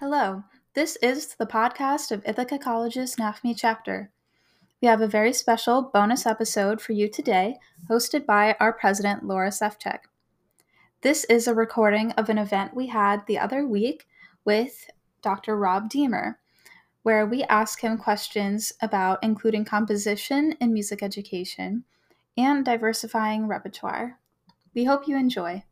Hello, this is the podcast of Ithaca College's NAFME chapter. We have a very special bonus episode for you today, hosted by our president, Laura Sefcik. This is a recording of an event we had the other week with Dr. Rob Deemer, where we ask him questions about including composition in music education and diversifying repertoire. We hope you enjoy.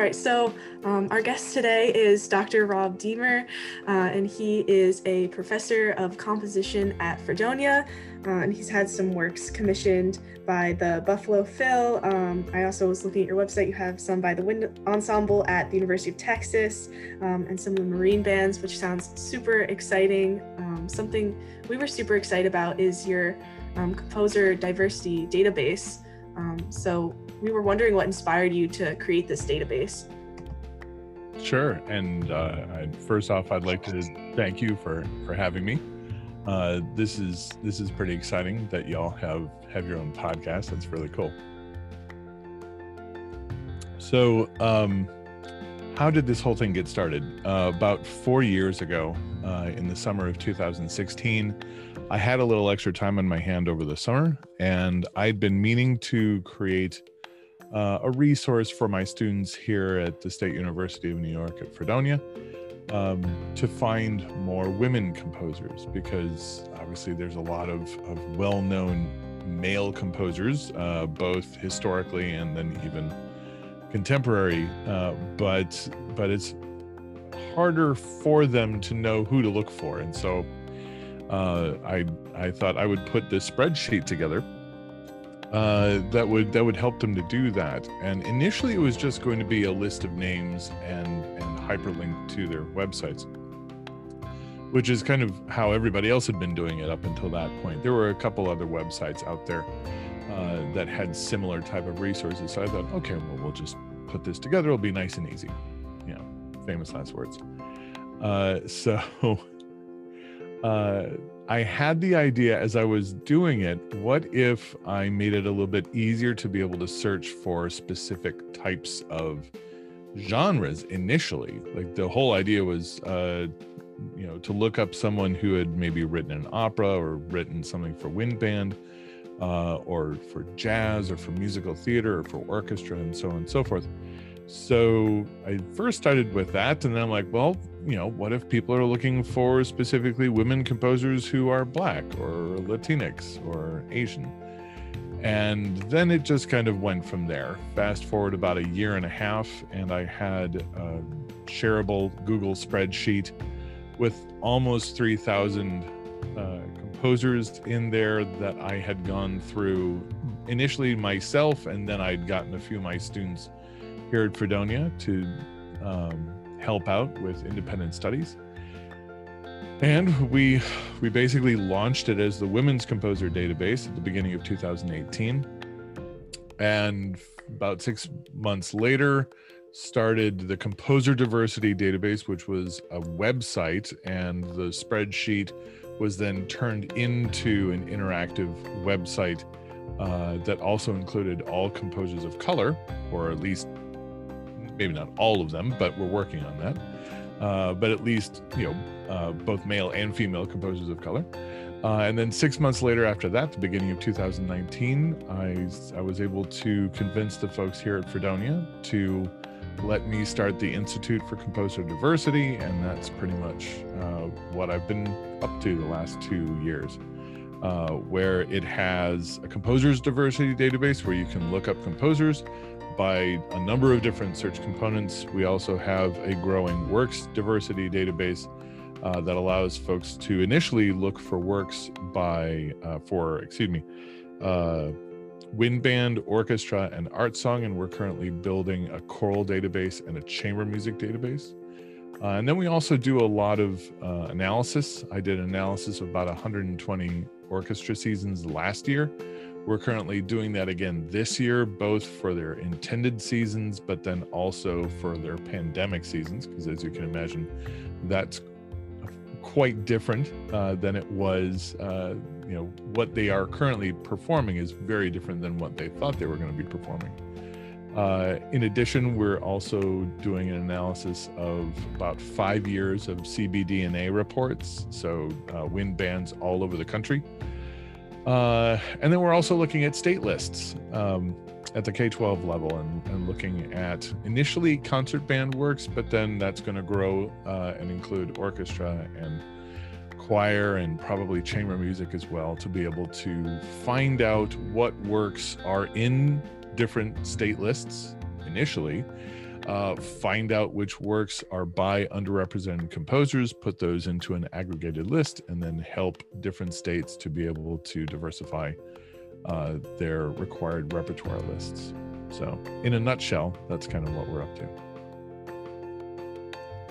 Right, so um, our guest today is Dr. Rob Deemer, uh, and he is a professor of composition at Fredonia, uh, and he's had some works commissioned by the Buffalo Phil. Um, I also was looking at your website, you have some by the Wind Ensemble at the University of Texas, um, and some of the Marine bands, which sounds super exciting. Um, something we were super excited about is your um, composer diversity database. Um, so we were wondering what inspired you to create this database. Sure. And uh, I'd, first off, I'd like to thank you for for having me. Uh, this is this is pretty exciting that y'all have have your own podcast. That's really cool. So, um, how did this whole thing get started? Uh, about four years ago, uh, in the summer of 2016, I had a little extra time on my hand over the summer, and I'd been meaning to create uh, a resource for my students here at the State University of New York at Fredonia um, to find more women composers because obviously there's a lot of, of well known male composers, uh, both historically and then even contemporary, uh, but but it's harder for them to know who to look for, and so uh, I I thought I would put this spreadsheet together uh, that would that would help them to do that. And initially, it was just going to be a list of names and and hyperlink to their websites, which is kind of how everybody else had been doing it up until that point. There were a couple other websites out there uh, that had similar type of resources. So I thought, okay, well, we'll just put this together. It'll be nice and easy. Know, famous last words. Uh, so. Uh, I had the idea as I was doing it what if I made it a little bit easier to be able to search for specific types of genres initially? Like the whole idea was, uh, you know, to look up someone who had maybe written an opera or written something for wind band. Uh, or for jazz, or for musical theater, or for orchestra, and so on and so forth. So I first started with that, and then I'm like, well, you know, what if people are looking for specifically women composers who are black or Latinx or Asian? And then it just kind of went from there. Fast forward about a year and a half, and I had a shareable Google spreadsheet with almost 3,000 uh, composers in there that I had gone through initially myself, and then I'd gotten a few of my students here at Fredonia to um, help out with independent studies. And we we basically launched it as the Women's Composer Database at the beginning of 2018. And about six months later, started the Composer Diversity Database, which was a website, and the spreadsheet was then turned into an interactive website uh, that also included all composers of color, or at least maybe not all of them, but we're working on that. Uh, but at least you know uh, both male and female composers of color. Uh, and then six months later, after that, the beginning of 2019, I I was able to convince the folks here at Fredonia to let me start the Institute for Composer Diversity, and that's pretty much uh, what I've been up to the last two years. Uh, where it has a composers diversity database where you can look up composers by a number of different search components. We also have a growing works diversity database uh, that allows folks to initially look for works by, uh, for, excuse me, uh, wind band, orchestra, and art song. And we're currently building a choral database and a chamber music database. Uh, and then we also do a lot of uh, analysis. I did analysis of about 120 orchestra seasons last year we're currently doing that again this year, both for their intended seasons, but then also for their pandemic seasons, because as you can imagine, that's quite different uh, than it was. Uh, you know, what they are currently performing is very different than what they thought they were going to be performing. Uh, in addition, we're also doing an analysis of about five years of CBDNA reports, so uh, wind bands all over the country. Uh, and then we're also looking at state lists um, at the K 12 level and, and, looking at initially concert band works, but then that's going to grow uh, and include orchestra and choir and probably chamber music as well to be able to find out what works are in different state lists initially uh, find out which works are by underrepresented composers, put those into an aggregated list, and then help different states to be able to diversify uh, their required repertoire lists. So, in a nutshell, that's kind of what we're up to.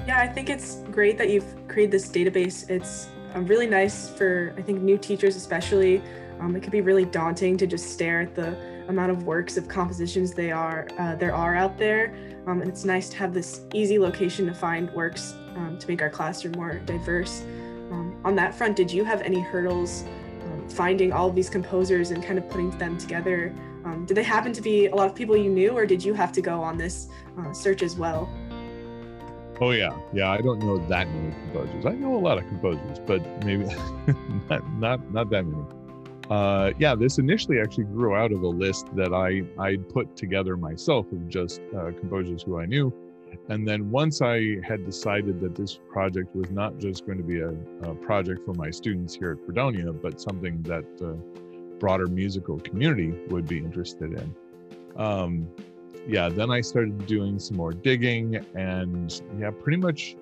Yeah, I think it's great that you've created this database. It's um, really nice for, I think, new teachers especially. Um, it could be really daunting to just stare at the amount of works of compositions they are uh, there are out there. Um, and it's nice to have this easy location to find works um, to make our classroom more diverse. Um, on that front did you have any hurdles um, finding all of these composers and kind of putting them together? Um, did they happen to be a lot of people you knew or did you have to go on this uh, search as well? Oh yeah, yeah. I don't know that many composers. I know a lot of composers, but maybe not not not that many uh, yeah, this initially actually grew out of a list that I I put together myself of just uh, composers who I knew, and then once I had decided that this project was not just going to be a, a project for my students here at Fredonia, but something that the broader musical community would be interested in. Um, yeah, then I started doing some more digging, and yeah, pretty much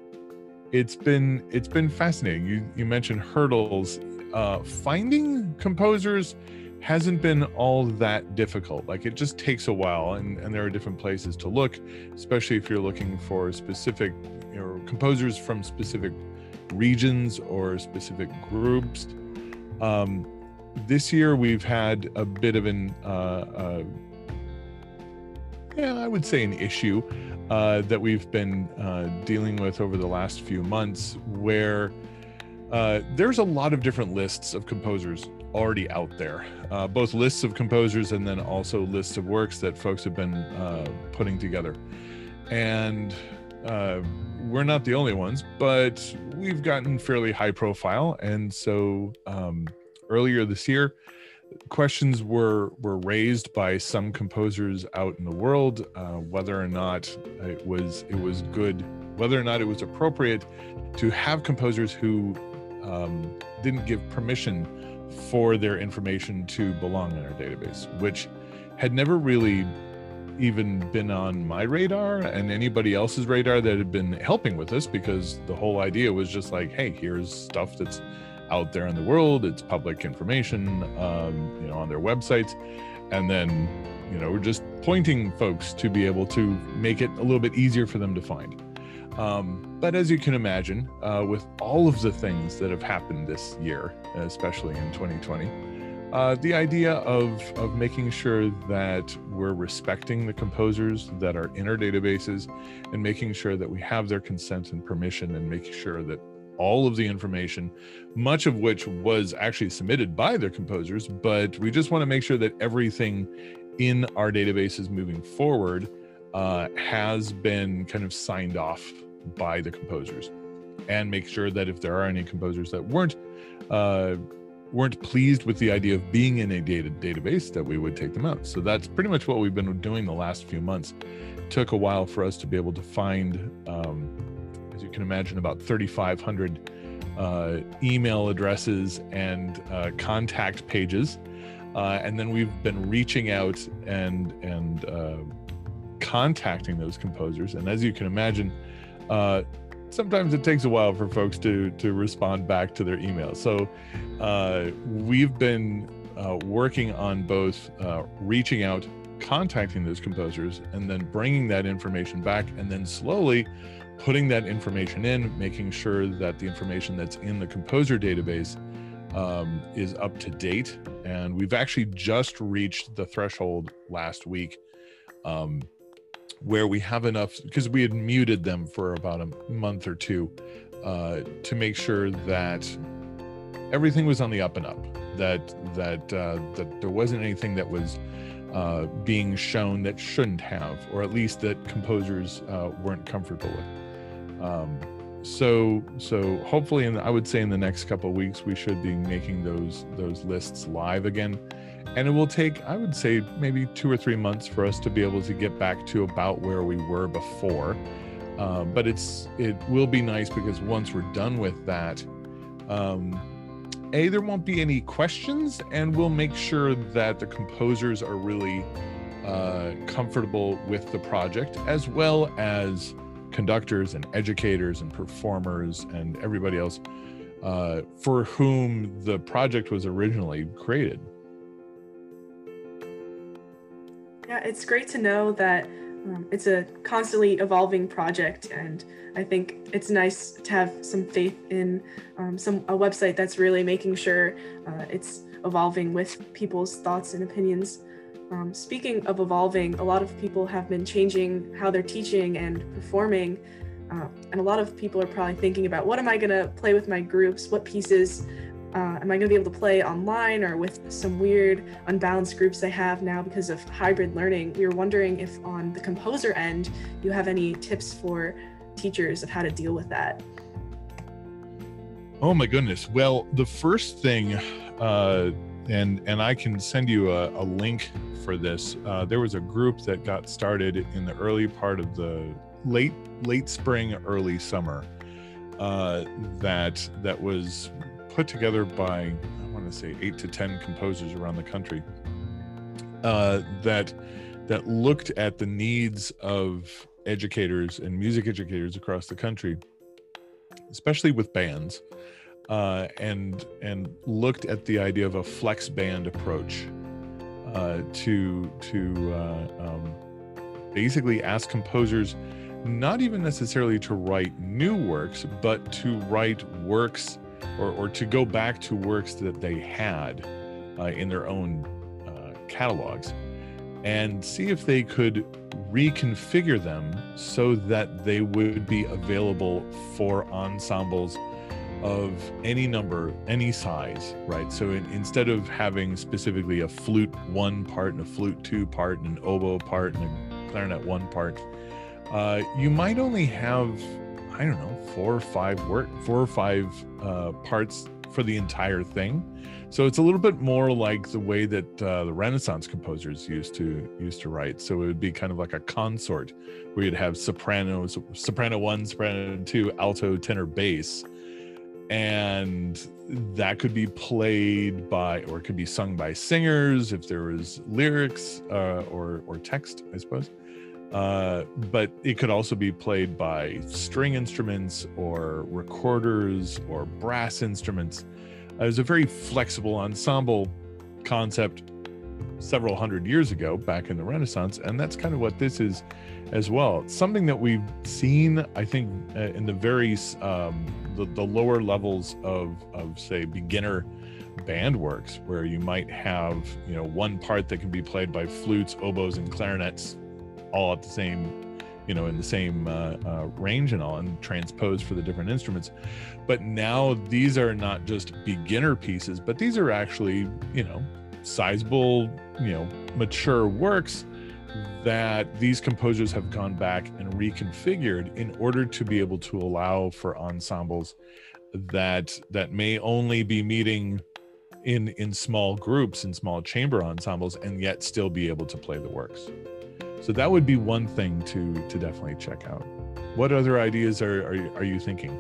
it's been it's been fascinating. You you mentioned hurdles uh, finding composers hasn't been all that difficult. Like it just takes a while, and, and there are different places to look, especially if you're looking for specific you know, composers from specific regions or specific groups. Um, this year we've had a bit of an, uh, uh, yeah, I would say an issue uh, that we've been uh, dealing with over the last few months where uh, there's a lot of different lists of composers already out there, uh, both lists of composers and then also lists of works that folks have been uh, putting together. And uh, we're not the only ones, but we've gotten fairly high profile. And so um, earlier this year, questions were were raised by some composers out in the world uh, whether or not it was it was good whether or not it was appropriate to have composers who um, didn't give permission for their information to belong in our database, which had never really even been on my radar and anybody else's radar that had been helping with this because the whole idea was just like, hey, here's stuff that's out there in the world. It's public information, um, you know, on their websites. And then, you know, we're just pointing folks to be able to make it a little bit easier for them to find. Um, but as you can imagine, uh, with all of the things that have happened this year, especially in 2020, uh, the idea of, of making sure that we're respecting the composers that are in our databases and making sure that we have their consent and permission and making sure that all of the information, much of which was actually submitted by their composers, but we just want to make sure that everything in our databases moving forward uh, has been kind of signed off by the composers and make sure that if there are any composers that weren't uh, weren't pleased with the idea of being in a data database that we would take them out. So that's pretty much what we've been doing the last few months. It took a while for us to be able to find um, as you can imagine about 3500 uh, email addresses and uh, contact pages. Uh, and then we've been reaching out and and uh, contacting those composers. And as you can imagine uh, sometimes it takes a while for folks to to respond back to their emails. So uh, we've been uh, working on both uh, reaching out, contacting those composers, and then bringing that information back, and then slowly putting that information in, making sure that the information that's in the composer database um, is up to date. And we've actually just reached the threshold last week. Um, where we have enough because we had muted them for about a month or two uh, to make sure that everything was on the up and up that that uh, that there wasn't anything that was uh, being shown that shouldn't have, or at least that composers uh, weren't comfortable with. Um, so so hopefully, the, I would say in the next couple weeks, we should be making those those lists live again, and it will take I would say maybe two or three months for us to be able to get back to about where we were before. Uh, but it's it will be nice because once we're done with that. Um, a there won't be any questions and we'll make sure that the composers are really uh, comfortable with the project as well as conductors and educators and performers and everybody else uh, for whom the project was originally created yeah it's great to know that um, it's a constantly evolving project, and I think it's nice to have some faith in um, some a website that's really making sure uh, it's evolving with people's thoughts and opinions. Um, speaking of evolving, a lot of people have been changing how they're teaching and performing. Uh, and a lot of people are probably thinking about what am I going to play with my groups? What pieces uh, am I going to be able to play online or with some weird unbalanced groups I have now because of hybrid learning? We were wondering if on the composer end, you have any tips for teachers of how to deal with that. Oh my goodness. Well, the first thing, uh, and and I can send you a, a link for this. Uh, there was a group that got started in the early part of the late late spring, early summer. Uh, that that was put together by I want to say eight to ten composers around the country uh, that that looked at the needs of educators and music educators across the country, especially with bands, uh, and and looked at the idea of a flex band approach uh, to to uh, um, basically ask composers not even necessarily to write new works, but to write works or, or to go back to works that they had uh, in their own uh, catalogs and see if they could reconfigure them so that they would be available for ensembles of any number, any size, right? So in, instead of having specifically a flute one part and a flute two part and an oboe part and a clarinet one part, uh, you might only have I don't know, four or five work, four or five uh, parts for the entire thing. So it's a little bit more like the way that uh, the Renaissance composers used to used to write. So it would be kind of like a consort where you'd have sopranos, soprano one, soprano two, alto, tenor, bass, and that could be played by or it could be sung by singers if there was lyrics uh, or or text, I suppose. Uh, but it could also be played by string instruments or recorders or brass instruments. Uh, it was a very flexible ensemble concept several hundred years ago, back in the Renaissance, and that's kind of what this is as well. Something that we've seen, I think, uh, in the very um, the, the lower levels of of say beginner band works, where you might have you know one part that can be played by flutes, oboes, and clarinets all at the same you know in the same uh, uh, range and all and transposed for the different instruments. But now these are not just beginner pieces but these are actually you know sizable you know mature works that these composers have gone back and reconfigured in order to be able to allow for ensembles that that may only be meeting in in small groups in small chamber ensembles and yet still be able to play the works so that would be one thing to to definitely check out. What other ideas are are you, are you thinking?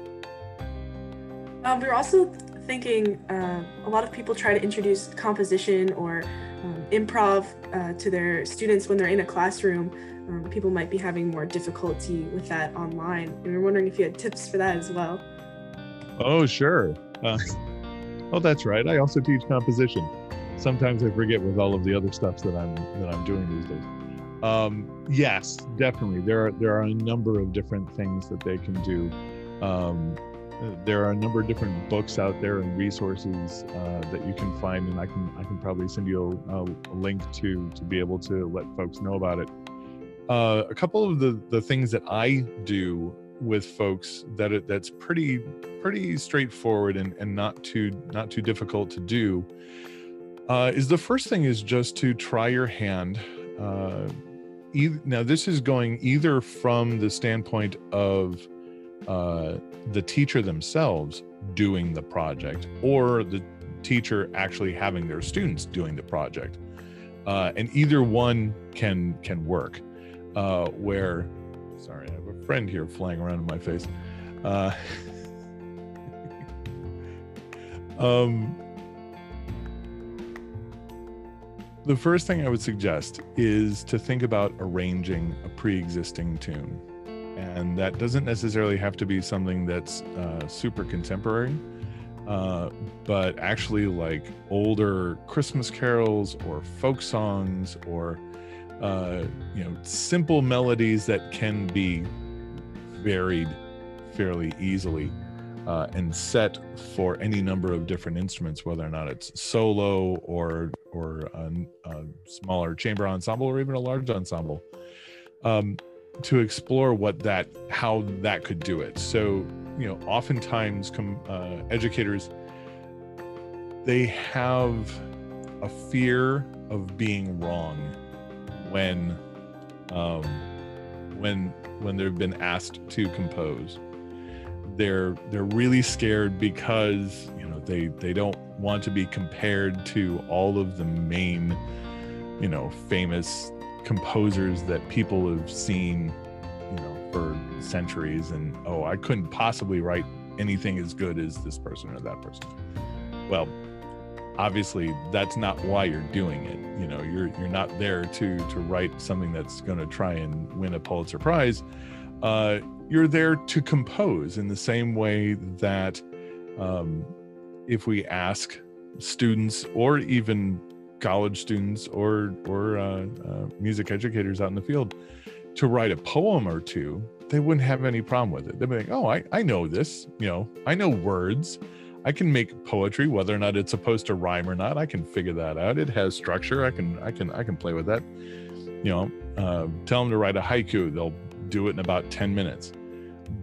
Um, we are also thinking uh, a lot of people try to introduce composition or um, improv uh, to their students when they're in a classroom. Um, people might be having more difficulty with that online, and we're wondering if you had tips for that as well. Oh, sure. Uh, oh, that's right. I also teach composition. Sometimes I forget with all of the other stuff that I'm that I'm doing these days. Um, yes, definitely. There are there are a number of different things that they can do. Um, there are a number of different books out there and resources uh, that you can find, and I can I can probably send you a, a link to to be able to let folks know about it. Uh, a couple of the the things that I do with folks that it, that's pretty pretty straightforward and, and not too not too difficult to do uh, is the first thing is just to try your hand. Uh, now, this is going either from the standpoint of uh, the teacher themselves doing the project or the teacher actually having their students doing the project. Uh, and either one can can work. Uh, where, sorry, I have a friend here flying around in my face. Uh, um, the first thing I would suggest is to think about arranging a pre-existing tune, and that doesn't necessarily have to be something that's uh, super contemporary. Uh, but actually, like older Christmas carols or folk songs, or uh, you know, simple melodies that can be varied fairly easily uh, and set for any number of different instruments, whether or not it's solo or or a, a smaller chamber ensemble or even a large ensemble, um, to explore what that how that could do it. So you know, oftentimes com, uh, educators they have a fear of being wrong when um, when when they've been asked to compose they're they're really scared because you know they they don't want to be compared to all of the main you know famous composers that people have seen you know for centuries. And oh i couldn't possibly write anything as good as this person or that person. Well obviously that's not why you're doing it. You know you're you're not there to to write something that's going to try and win a pulitzer prize. Uh, you're there to compose in the same way that um, if we ask students or even college students or or uh, uh, music educators out in the field to write a poem or two, they wouldn't have any problem with it. They'd be like, "Oh, I I know this. You know, I know words. I can make poetry, whether or not it's supposed to rhyme or not. I can figure that out. It has structure. I can I can I can play with that. You know, uh, tell them to write a haiku. They'll do it in about 10 minutes.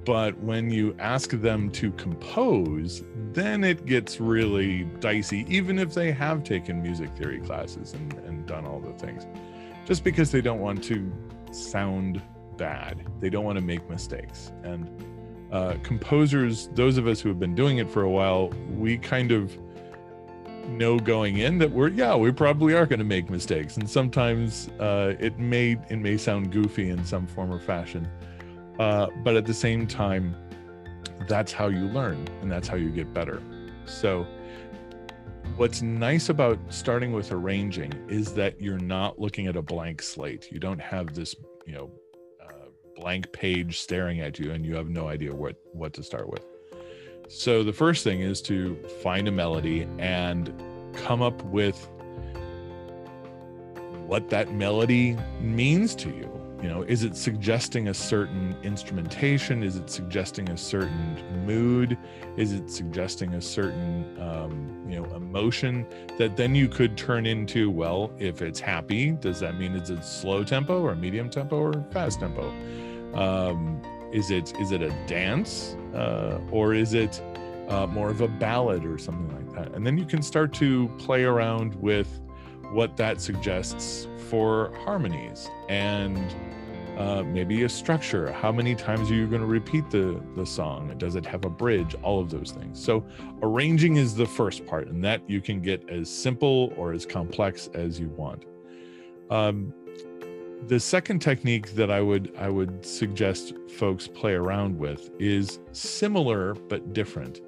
But when you ask them to compose, then it gets really dicey, even if they have taken music theory classes and, and done all the things. Just because they don't want to sound bad, they don't want to make mistakes. And uh, composers, those of us who have been doing it for a while, we kind of know going in that we're yeah we probably are going to make mistakes and sometimes uh, it may it may sound goofy in some form or fashion uh, but at the same time, that's how you learn and that's how you get better. So, what's nice about starting with arranging is that you're not looking at a blank slate. You don't have this, you know, uh, blank page staring at you and you have no idea what what to start with. So the first thing is to find a melody and come up with what that melody means to you you know is it suggesting a certain instrumentation? Is it suggesting a certain mood? Is it suggesting a certain um, you know emotion that then you could turn into well if it's happy does that mean is it slow tempo or medium tempo or fast tempo? Um, is it is it a dance uh, or is it uh, more of a ballad or something like that? And then you can start to play around with what that suggests for harmonies and uh, maybe a structure. How many times are you going to repeat the, the song? Does it have a bridge? All of those things. So, arranging is the first part, and that you can get as simple or as complex as you want. Um, the second technique that I would I would suggest folks play around with is similar but different.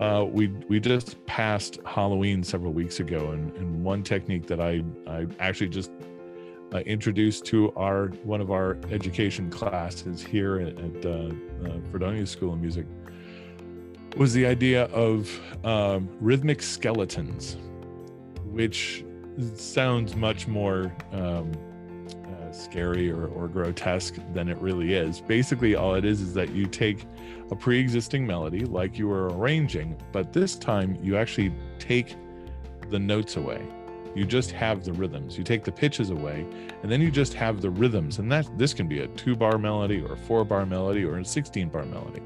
Uh, we we just passed Halloween several weeks ago, and, and one technique that I I actually just uh, introduced to our one of our education classes here at, at uh, uh, Fredonia School of Music was the idea of um, rhythmic skeletons, which sounds much more um, scary or, or grotesque than it really is. Basically, all it is is that you take a pre-existing melody like you were arranging, but this time you actually take the notes away you just have the rhythms. You take the pitches away, and then you just have the rhythms. And that this can be a two bar melody or a four bar melody or a 16 bar melody.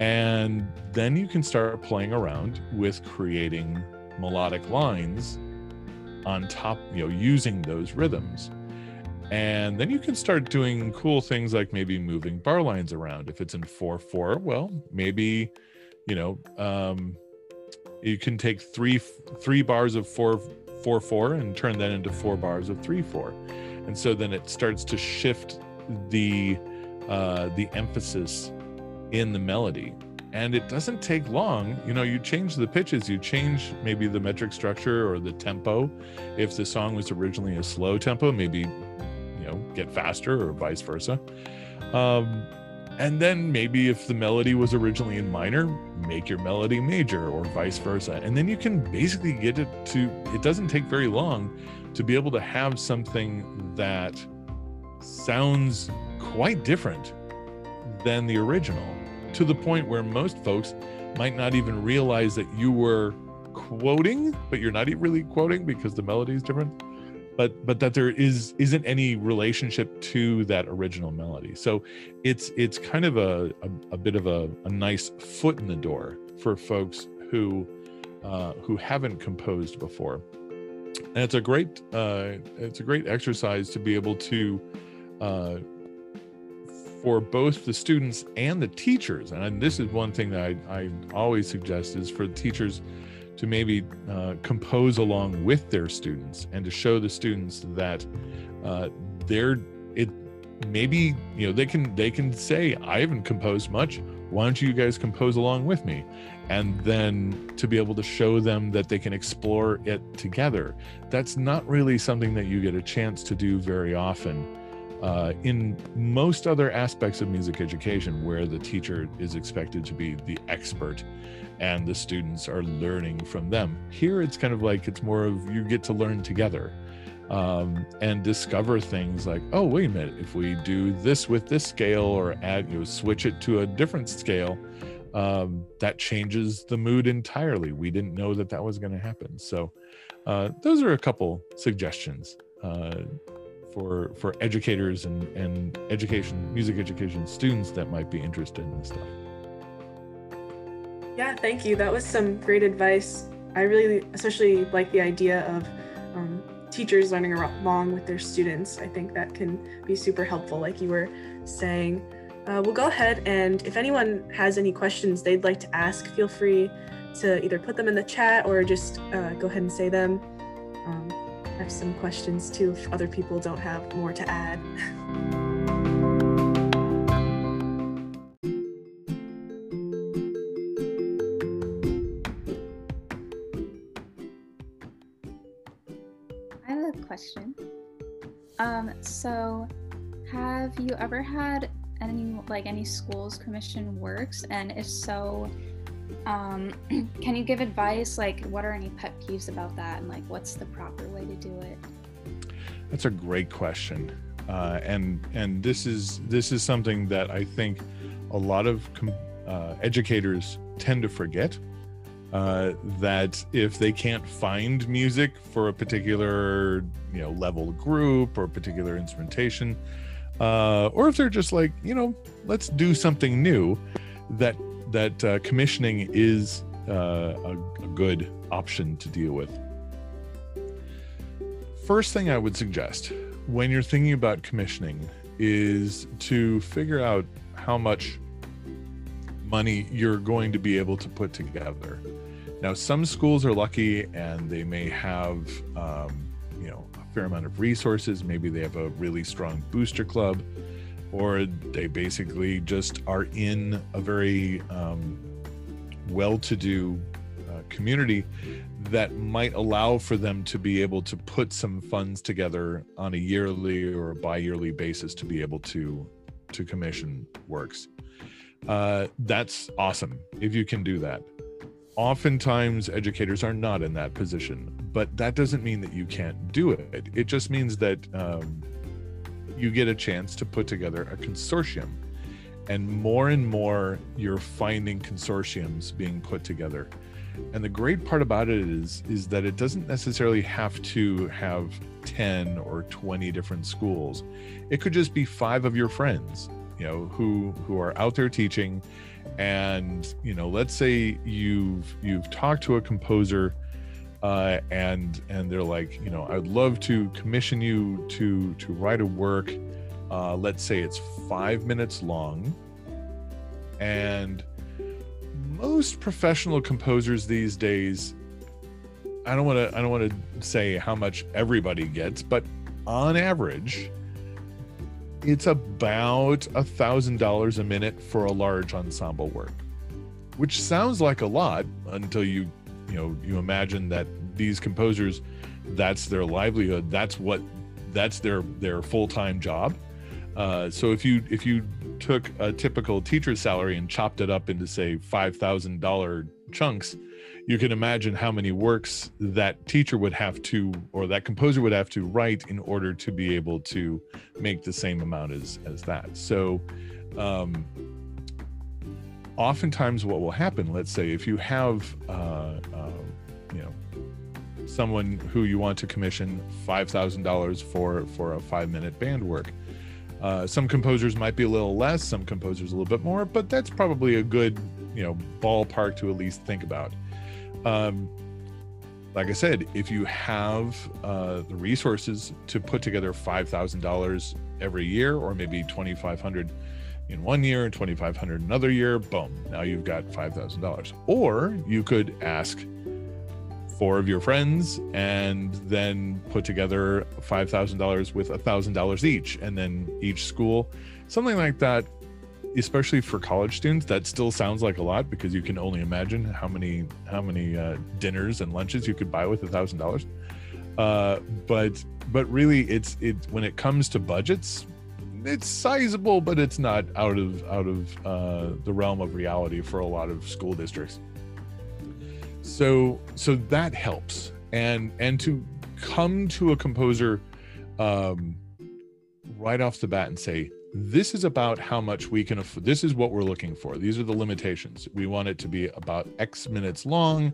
And then you can start playing around with creating melodic lines on top, you know, using those rhythms. And then you can start doing cool things like maybe moving bar lines around. If it's in 4 4, well, maybe, you know, um, you can take three three bars of 4 4 4 and turn that into four bars of 3 4. And so then it starts to shift the uh, the emphasis in the melody and it doesn't take long you know you change the pitches you change maybe the metric structure or the tempo if the song was originally a slow tempo maybe know get faster or vice versa. Um, and then maybe if the melody was originally in minor make your melody major or vice versa. And then you can basically get it to it doesn't take very long to be able to have something that sounds quite different than the original to the point where most folks might not even realize that you were quoting but you're not really quoting because the melody is different but but that there is isn't any relationship to that original melody. So it's it's kind of a a, a bit of a, a, nice foot in the door for folks who uh, who haven't composed before. And it's a great uh, it's a great exercise to be able to uh, for both the students and the teachers. And this is one thing that I, I always suggest is for teachers to maybe uh, compose along with their students and to show the students that uh, they're it maybe you know they can they can say i haven't composed much. Why don't you guys compose along with me? And then to be able to show them that they can explore it together. That's not really something that you get a chance to do very often uh, in most other aspects of music education where the teacher is expected to be the expert and the students are learning from them. Here it's kind of like it's more of you get to learn together um, and discover things like oh wait a minute if we do this with this scale or add you know switch it to a different scale um, that changes the mood entirely. We didn't know that that was going to happen. So uh, those are a couple suggestions uh, for for educators and and education music education students that might be interested in this stuff yeah thank you. That was some great advice. I really especially like the idea of um, teachers learning along with their students. I think that can be super helpful like you were saying. Uh, we'll go ahead and if anyone has any questions they'd like to ask feel free to either put them in the chat or just uh, go ahead and say them. Um, I have some questions too if other people don't have more to add. so have you ever had any like any schools commission works and if so um, can you give advice? Like, what are any pet peeves about that, and like, what's the proper way to do it? That's a great question, uh, and and this is this is something that I think a lot of com- uh, educators tend to forget. Uh, that if they can't find music for a particular you know level group or particular instrumentation, uh, or if they're just like you know let's do something new, that that uh, commissioning is uh, a, a good option to deal with. First thing I would suggest when you're thinking about commissioning is to figure out how much money you're going to be able to put together. Now, some schools are lucky and they may have, um, you know, a fair amount of resources. Maybe they have a really strong booster club or they basically just are in a very um, well-to-do uh, community that might allow for them to be able to put some funds together on a yearly or a bi-yearly basis to be able to to commission works uh, that's awesome if you can do that oftentimes educators are not in that position but that doesn't mean that you can't do it it just means that um, you get a chance to put together a consortium. And more and more, you're finding consortiums being put together. And the great part about it is, is that it doesn't necessarily have to have 10 or 20 different schools. It could just be five of your friends, you know, who who are out there teaching. And, you know, let's say you've you've talked to a composer uh, and and they're like, you know, I'd love to commission you to to write a work. Uh, let's say it's five minutes long, and most professional composers these days I don't want to I don't want to say how much everybody gets, but on average, it's about a thousand dollars a minute for a large ensemble work, which sounds like a lot until you you know you imagine that these composers that's their livelihood that's what that's their their full-time job. Uh, so if you if you took a typical teacher's salary and chopped it up into say five thousand dollar chunks you can imagine how many works that teacher would have to or that composer would have to write in order to be able to make the same amount as as that. So um, oftentimes what will happen let's say if you have uh, uh, you know someone who you want to commission $5000 for for a five minute band work uh, some composers might be a little less some composers a little bit more but that's probably a good you know ballpark to at least think about um, like I said, if you have uh, the resources to put together five thousand dollars every year, or maybe twenty five hundred in one year and twenty five hundred another year, boom! Now you've got five thousand dollars. Or you could ask four of your friends and then put together five thousand dollars with a thousand dollars each, and then each school, something like that especially for college students that still sounds like a lot because you can only imagine how many how many uh, dinners and lunches you could buy with a thousand dollars. Uh, but but really it's it when it comes to budgets it's sizable but it's not out of out of uh, the realm of reality for a lot of school districts. So so that helps. And and to come to a composer um, right off the bat and say this is about how much we can afford. This is what we're looking for. These are the limitations. We want it to be about X minutes long.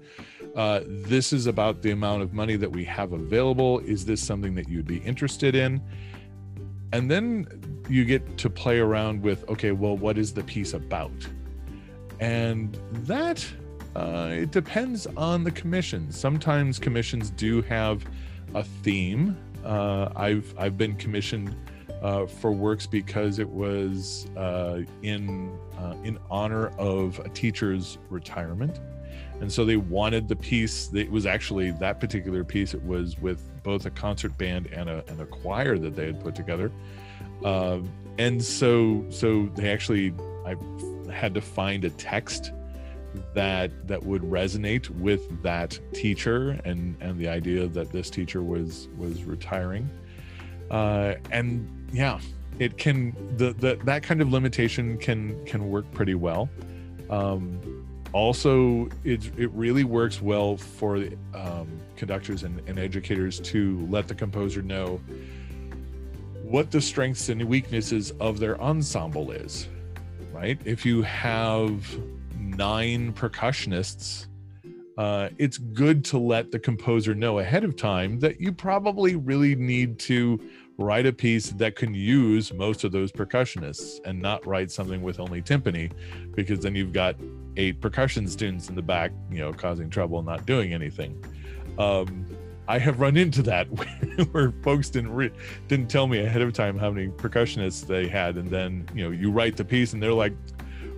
Uh, this is about the amount of money that we have available. Is this something that you'd be interested in? And then you get to play around with, okay, well, what is the piece about? And that uh, it depends on the commission. Sometimes commissions do have a theme. Uh, I've I've been commissioned uh, for works because it was uh, in uh, in honor of a teacher's retirement, and so they wanted the piece. It was actually that particular piece. It was with both a concert band and a and a choir that they had put together, uh, and so so they actually I had to find a text that that would resonate with that teacher and and the idea that this teacher was was retiring uh, and yeah, it can the, the that kind of limitation can can work pretty well. Um, also, it it really works well for um, conductors and, and educators to let the composer know what the strengths and weaknesses of their ensemble is. Right? If you have nine percussionists uh, it's good to let the composer know ahead of time that you probably really need to write a piece that can use most of those percussionists and not write something with only timpani because then you've got eight percussion students in the back you know causing trouble and not doing anything. Um, i have run into that where, folks didn't re- didn't tell me ahead of time how many percussionists they had and then you know you write the piece and they're like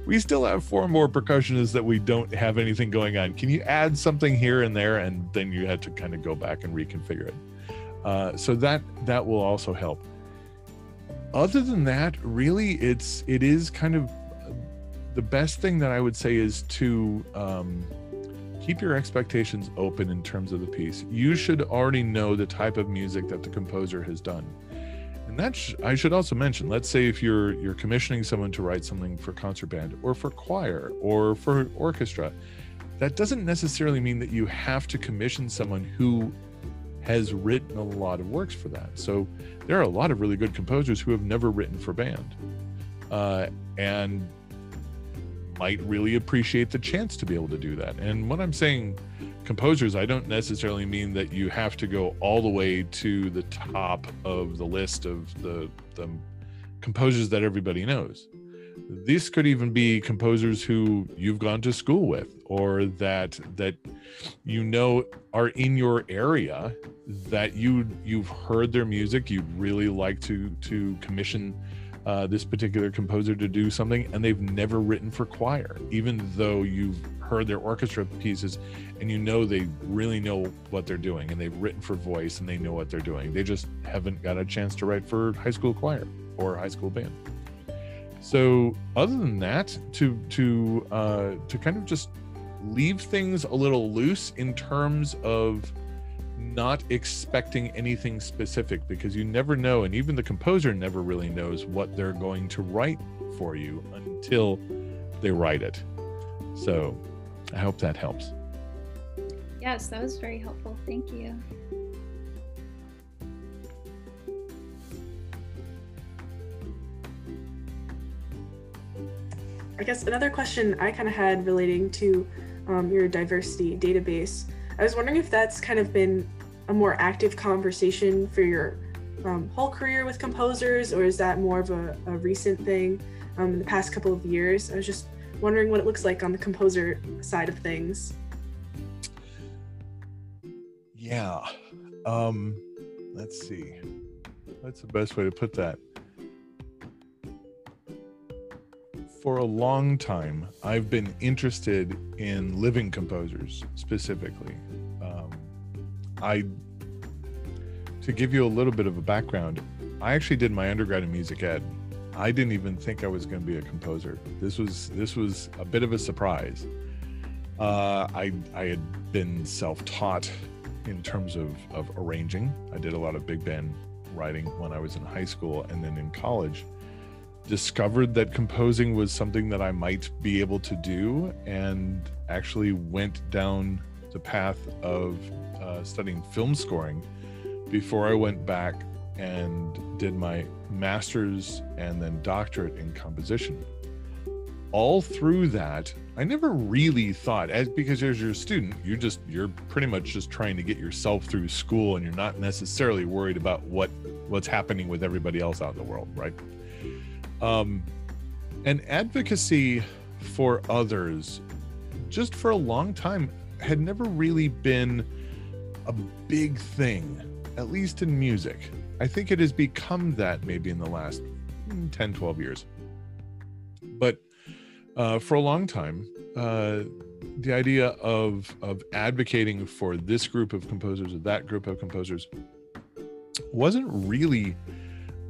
we still have four more percussionists that we don't have anything going on. Can you add something here and there? And then you had to kind of go back and reconfigure it uh, so that that will also help. Other than that, really, it's it is kind of the best thing that I would say is to um, keep your expectations open in terms of the piece. You should already know the type of music that the composer has done. And that sh- I should also mention. Let's say if you're you're commissioning someone to write something for concert band or for choir or for orchestra, that doesn't necessarily mean that you have to commission someone who has written a lot of works for that. So there are a lot of really good composers who have never written for band uh, and might really appreciate the chance to be able to do that. And when I'm saying composers, I don't necessarily mean that you have to go all the way to the top of the list of the, the composers that everybody knows. This could even be composers who you've gone to school with or that that you know are in your area that you you've heard their music you'd really like to to commission uh, this particular composer to do something and they've never written for choir even though you've heard their orchestra pieces and you know they really know what they're doing and they've written for voice and they know what they're doing. They just haven't got a chance to write for high school choir or high school band. So other than that to to uh to kind of just leave things a little loose in terms of not expecting anything specific because you never know and even the composer never really knows what they're going to write for you until they write it. So i hope that helps. Yes that was very helpful. Thank you. I guess another question I kind of had relating to um, your diversity database. I was wondering if that's kind of been a more active conversation for your um, whole career with composers, or is that more of a, a recent thing um, in the past couple of years? I was just wondering what it looks like on the composer side of things. Yeah. Um, let's see. What's the best way to put that? For a long time, I've been interested in living composers specifically. Um, I, to give you a little bit of a background, I actually did my undergrad in music ed. I didn't even think I was going to be a composer. This was this was a bit of a surprise. Uh, I I had been self-taught in terms of of arranging. I did a lot of big band writing when I was in high school and then in college discovered that composing was something that I might be able to do and actually went down the path of uh, studying film scoring before I went back and did my master's and then doctorate in composition. All through that, I never really thought as because as you're a student, you're just you're pretty much just trying to get yourself through school and you're not necessarily worried about what what's happening with everybody else out in the world, right? Um, and advocacy for others, just for a long time, had never really been a big thing, at least in music. I think it has become that maybe in the last hmm, 10, 12 years. But uh, for a long time, uh, the idea of of advocating for this group of composers or that group of composers wasn't really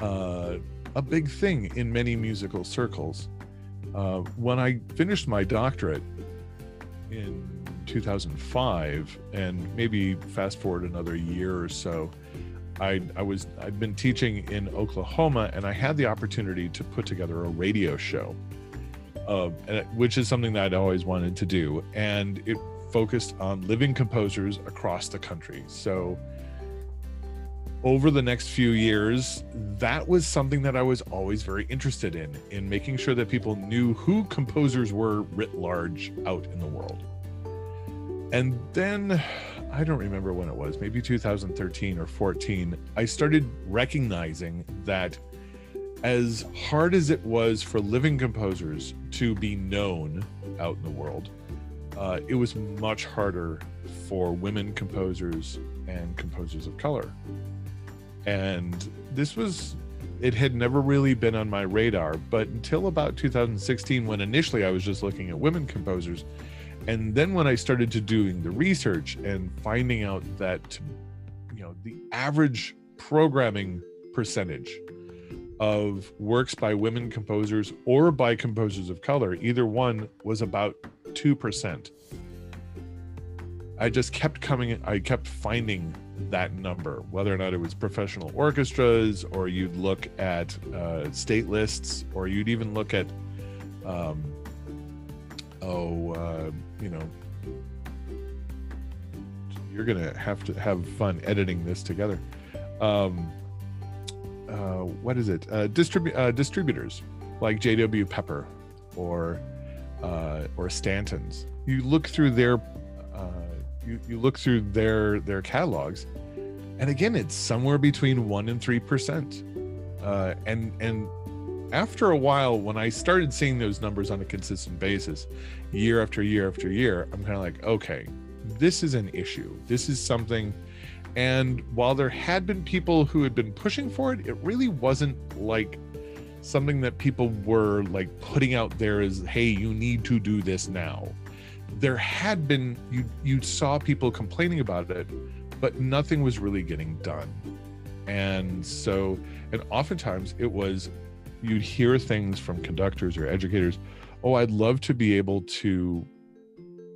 uh, a big thing in many musical circles. Uh, when I finished my doctorate in 2005, and maybe fast forward another year or so, I, I was I'd been teaching in Oklahoma, and I had the opportunity to put together a radio show, uh, which is something that I'd always wanted to do, and it focused on living composers across the country. So over the next few years, that was something that I was always very interested in, in making sure that people knew who composers were writ large out in the world. And then I don't remember when it was, maybe 2013 or 14, I started recognizing that as hard as it was for living composers to be known out in the world, uh, it was much harder for women composers and composers of color and this was it had never really been on my radar but until about 2016 when initially i was just looking at women composers. And then when i started to doing the research and finding out that you know the average programming percentage of works by women composers or by composers of color either one was about 2% i just kept coming i kept finding that number, whether or not it was professional orchestras, or you'd look at uh, state lists, or you'd even look at, um, oh, uh, you know, you're gonna have to have fun editing this together. Um, uh, what is it? Uh, distribu- uh, distributors like J.W. Pepper or uh, or Stanton's. You look through their you, you look through their their catalogs and again it's somewhere between 1 and 3% uh, and and after a while when i started seeing those numbers on a consistent basis year after year after year i'm kind of like okay this is an issue. This is something. And while there had been people who had been pushing for it, it really wasn't like something that people were like putting out there as, hey, you need to do this now. There had been, you, you saw people complaining about it, but nothing was really getting done. And so, and oftentimes it was, you'd hear things from conductors or educators, oh, I'd love to be able to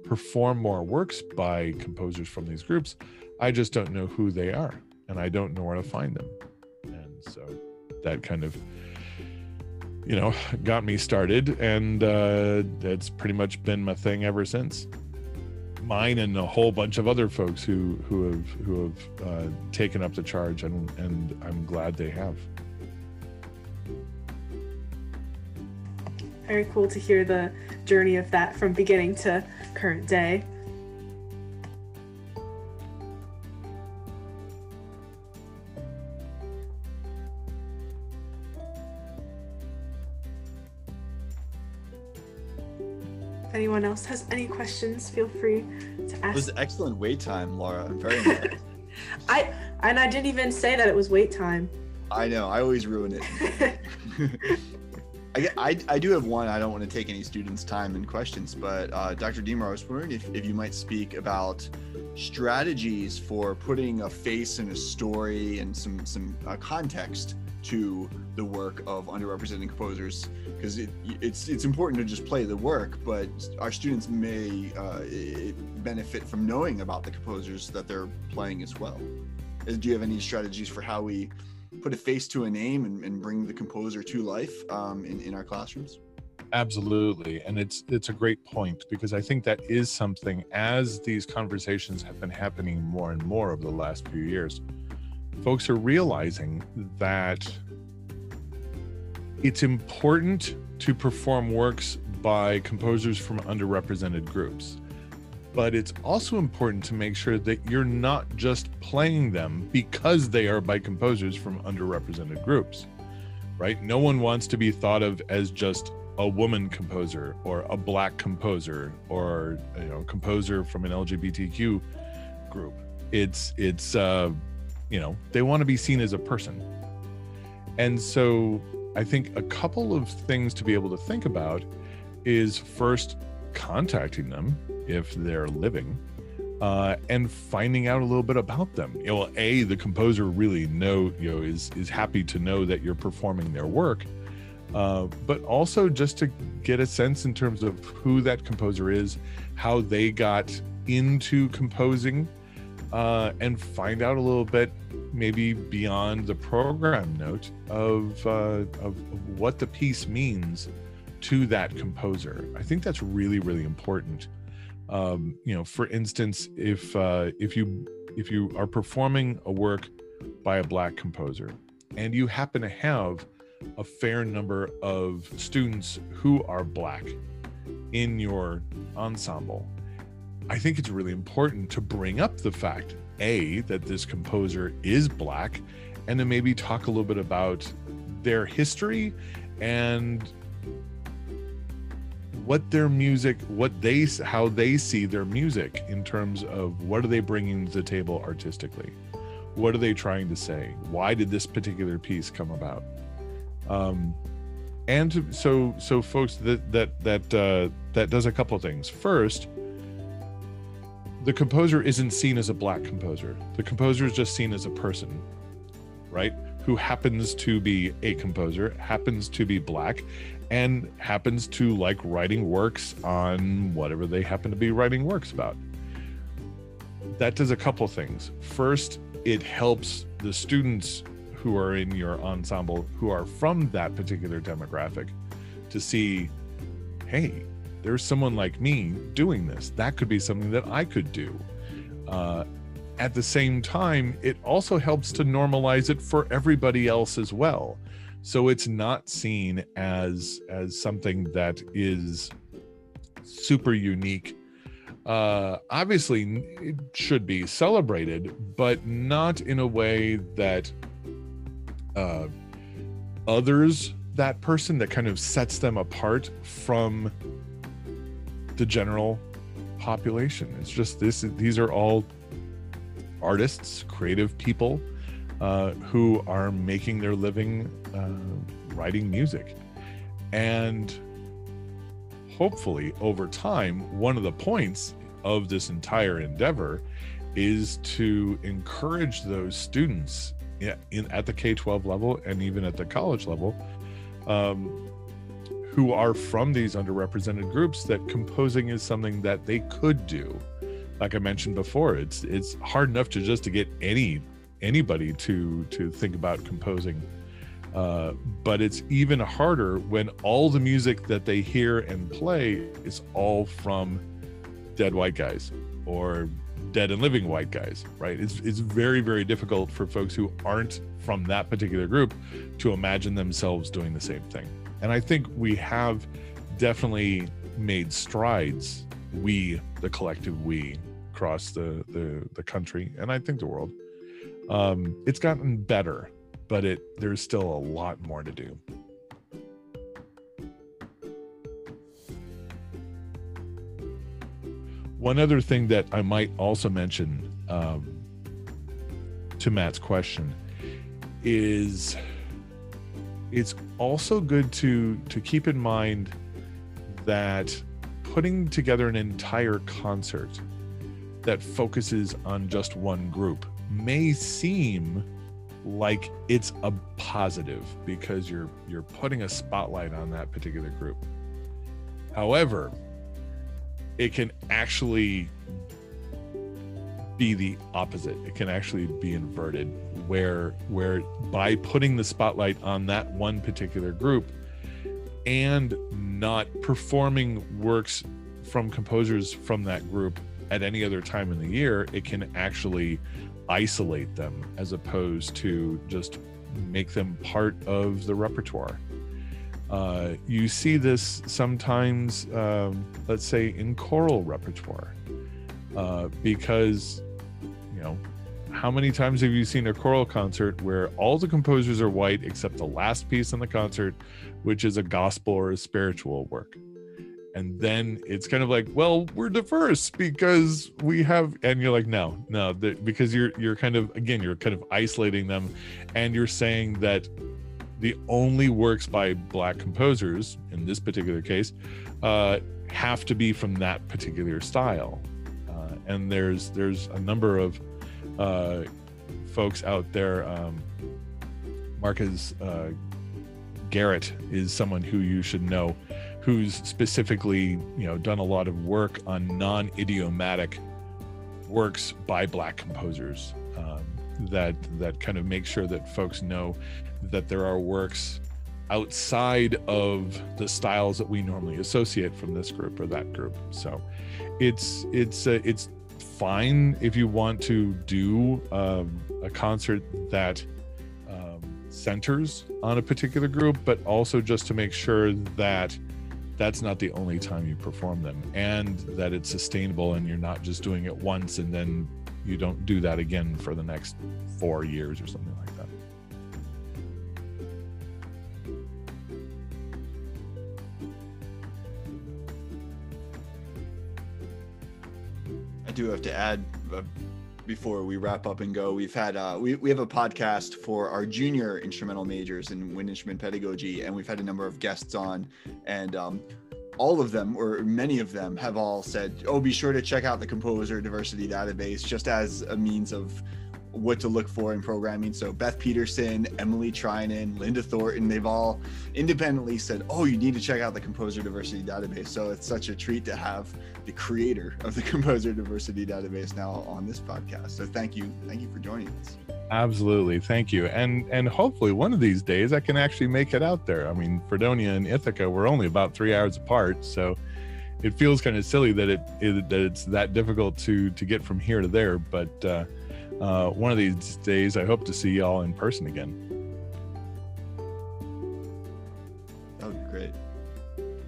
perform more works by composers from these groups. I just don't know who they are and I don't know where to find them. And so that kind of, you know, got me started. And uh, it's pretty much been my thing ever since. Mine and a whole bunch of other folks who who have who have uh, taken up the charge, and and I'm glad they have. very cool to hear the journey of that from beginning to current day. Anyone else has any questions, feel free to ask. It was excellent wait time, Laura. I'm very impressed. I and I didn't even say that it was wait time. I know. I always ruin it. I, I, I, do have one. I don't want to take any students' time and questions, but uh, Dr. Deemer, I was wondering if, if you might speak about strategies for putting a face and a story and some some uh, context to the work of underrepresented composers because it, it's it's important to just play the work, but our students may uh, benefit from knowing about the composers that they're playing as well. Do you have any strategies for how we put a face to a name and, and bring the composer to life um, in, in our classrooms absolutely and it's it's a great point because i think that is something as these conversations have been happening more and more over the last few years folks are realizing that it's important to perform works by composers from underrepresented groups but it's also important to make sure that you're not just playing them because they are by composers from underrepresented groups, right? No one wants to be thought of as just a woman composer or a black composer or you know composer from an LGBTQ group. It's it's uh, you know they want to be seen as a person, and so I think a couple of things to be able to think about is first contacting them if they're living uh, and finding out a little bit about them. You know, a the composer really know you know is is happy to know that you're performing their work, uh, but also just to get a sense in terms of who that composer is, how they got into composing, uh, and find out a little bit maybe beyond the program note of, uh, of what the piece means to that composer. I think that's really really important um, you know for instance if uh, if you if you are performing a work by a black composer and you happen to have a fair number of students who are black in your ensemble. I think it's really important to bring up the fact a that this composer is black and then maybe talk a little bit about their history and what their music what they how they see their music in terms of what are they bringing to the table artistically? What are they trying to say? Why did this particular piece come about um and to, so so folks that that that uh that does a couple of things first the composer isn't seen as a black composer the composer is just seen as a person right who happens to be a composer happens to be black and happens to like writing works on whatever they happen to be writing works about. That does a couple things. First, it helps the students who are in your ensemble who are from that particular demographic to see, hey, there's someone like me doing this. That could be something that I could do. Uh, at the same time, it also helps to normalize it for everybody else as well so it's not seen as as something that is super unique uh obviously it should be celebrated but not in a way that uh others that person that kind of sets them apart from the general population. It's just this. These are all artists, creative people uh, who are making their living uh, writing music, and hopefully over time, one of the points of this entire endeavor is to encourage those students in, at the K 12 level and even at the college level um, who are from these underrepresented groups that composing is something that they could do. Like I mentioned before, it's it's hard enough to just to get any anybody to to think about composing. Uh, but it's even harder when all the music that they hear and play is all from dead white guys or dead and living white guys, right? It's it's very very difficult for folks who aren't from that particular group to imagine themselves doing the same thing. And I think we have definitely made strides, we, the collective we, across the the, the country and I think the world. Um, it's gotten better, but it there's still a lot more to do. One other thing that I might also mention um, to Matt's question is it's also good to to keep in mind that putting together an entire concert that focuses on just one group may seem like it's a positive because you're you're putting a spotlight on that particular group. However, it can actually be the opposite. It can actually be inverted where where by putting the spotlight on that one particular group and not performing works from composers from that group at any other time in the year, it can actually isolate them as opposed to just make them part of the repertoire. Uh, you see this sometimes, um, let's say, in choral repertoire, uh, because, you know, how many times have you seen a choral concert where all the composers are white except the last piece in the concert, which is a gospel or a spiritual work? And then it's kind of like, well, we're diverse because we have, and you're like, no, no, because you're you're kind of again, you're kind of isolating them, and you're saying that the only works by black composers in this particular case uh, have to be from that particular style. Uh, and there's there's a number of uh, folks out there um, marques uh, garrett is someone who you should know who's specifically you know done a lot of work on non-idiomatic works by black composers. Um, that that kind of make sure that folks know that there are works outside of the styles that we normally associate from this group or that group. So it's it's uh, it's fine if you want to do um, a concert that um, centers on a particular group, but also just to make sure that that's not the only time you perform them and that it's sustainable and you're not just doing it once and then you don't do that again for the next four years or something like that. I do have to add uh, before we wrap up and go. We've had uh, we we have a podcast for our junior instrumental majors in wind instrument pedagogy, and we've had a number of guests on, and um, all of them or many of them have all said, "Oh, be sure to check out the composer diversity database," just as a means of what to look for in programming. So Beth Peterson, Emily Threinen, Linda Thornton, they've all independently said, "Oh, you need to check out the Composer Diversity Database." So it's such a treat to have the creator of the Composer Diversity Database now on this podcast. So thank you, thank you for joining us. Absolutely, thank you, and and hopefully one of these days I can actually make it out there. I mean, Fredonia and Ithaca we're only about three hours apart, so it feels kind of silly that it, it that it's that difficult to to get from here to there, but. Uh, uh, one of these days, I hope to see y'all in person again. That would be great.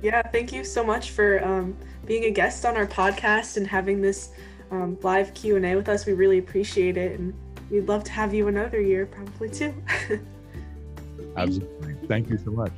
Yeah, thank you so much for um, being a guest on our podcast and having this um, live Q and A with us. We really appreciate it, and we'd love to have you another year, probably too. Absolutely. Thank you so much.